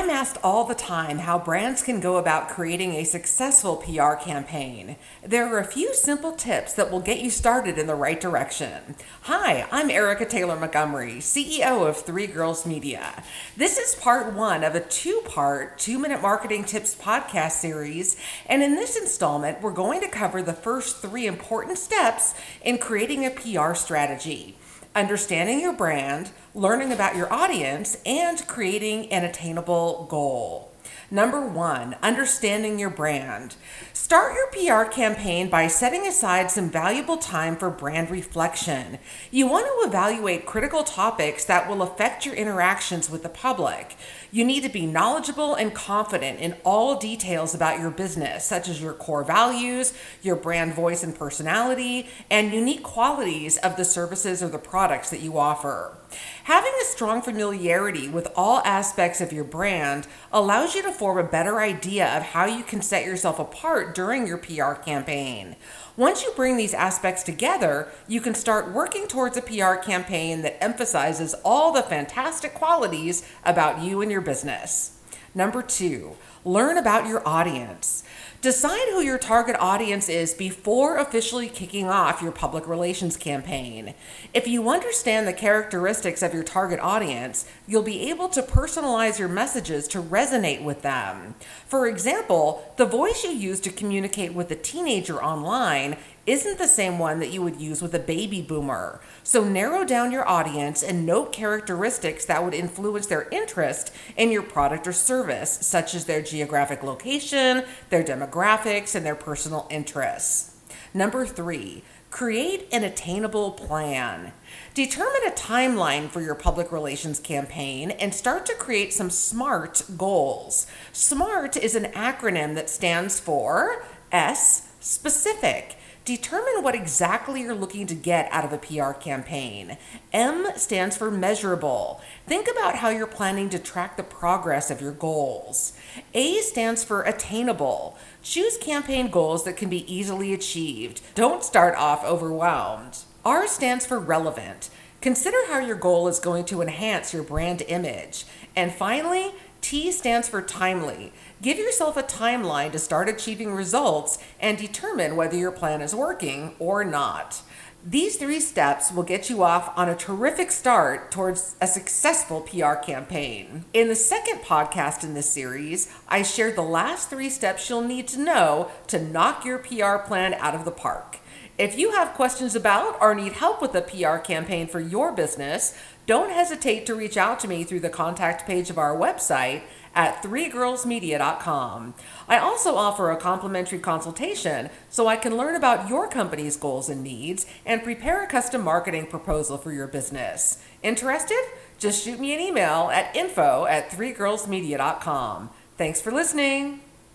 I'm asked all the time how brands can go about creating a successful PR campaign. There are a few simple tips that will get you started in the right direction. Hi, I'm Erica Taylor Montgomery, CEO of Three Girls Media. This is part one of a two part, two minute marketing tips podcast series. And in this installment, we're going to cover the first three important steps in creating a PR strategy understanding your brand, learning about your audience, and creating an attainable goal. Number one, understanding your brand. Start your PR campaign by setting aside some valuable time for brand reflection. You want to evaluate critical topics that will affect your interactions with the public. You need to be knowledgeable and confident in all details about your business, such as your core values, your brand voice and personality, and unique qualities of the services or the products that you offer. Having a strong familiarity with all aspects of your brand allows you to form a better idea of how you can set yourself apart during your PR campaign. Once you bring these aspects together, you can start working towards a PR campaign that emphasizes all the fantastic qualities about you and your business. Number two, learn about your audience. Decide who your target audience is before officially kicking off your public relations campaign. If you understand the characteristics of your target audience, you'll be able to personalize your messages to resonate with them. For example, the voice you use to communicate with a teenager online isn't the same one that you would use with a baby boomer. So narrow down your audience and note characteristics that would influence their interest in your product or service, such as their geographic location, their demographics, and their personal interests. Number three, create an attainable plan. Determine a timeline for your public relations campaign and start to create some SMART goals. SMART is an acronym that stands for S, specific. Determine what exactly you're looking to get out of a PR campaign. M stands for measurable. Think about how you're planning to track the progress of your goals. A stands for attainable. Choose campaign goals that can be easily achieved. Don't start off overwhelmed. R stands for relevant. Consider how your goal is going to enhance your brand image. And finally, T stands for timely. Give yourself a timeline to start achieving results and determine whether your plan is working or not. These three steps will get you off on a terrific start towards a successful PR campaign. In the second podcast in this series, I shared the last three steps you'll need to know to knock your PR plan out of the park. If you have questions about or need help with a PR campaign for your business, don't hesitate to reach out to me through the contact page of our website at threegirlsmedia.com. I also offer a complimentary consultation so I can learn about your company's goals and needs and prepare a custom marketing proposal for your business. Interested? Just shoot me an email at info at threegirlsmedia.com. Thanks for listening.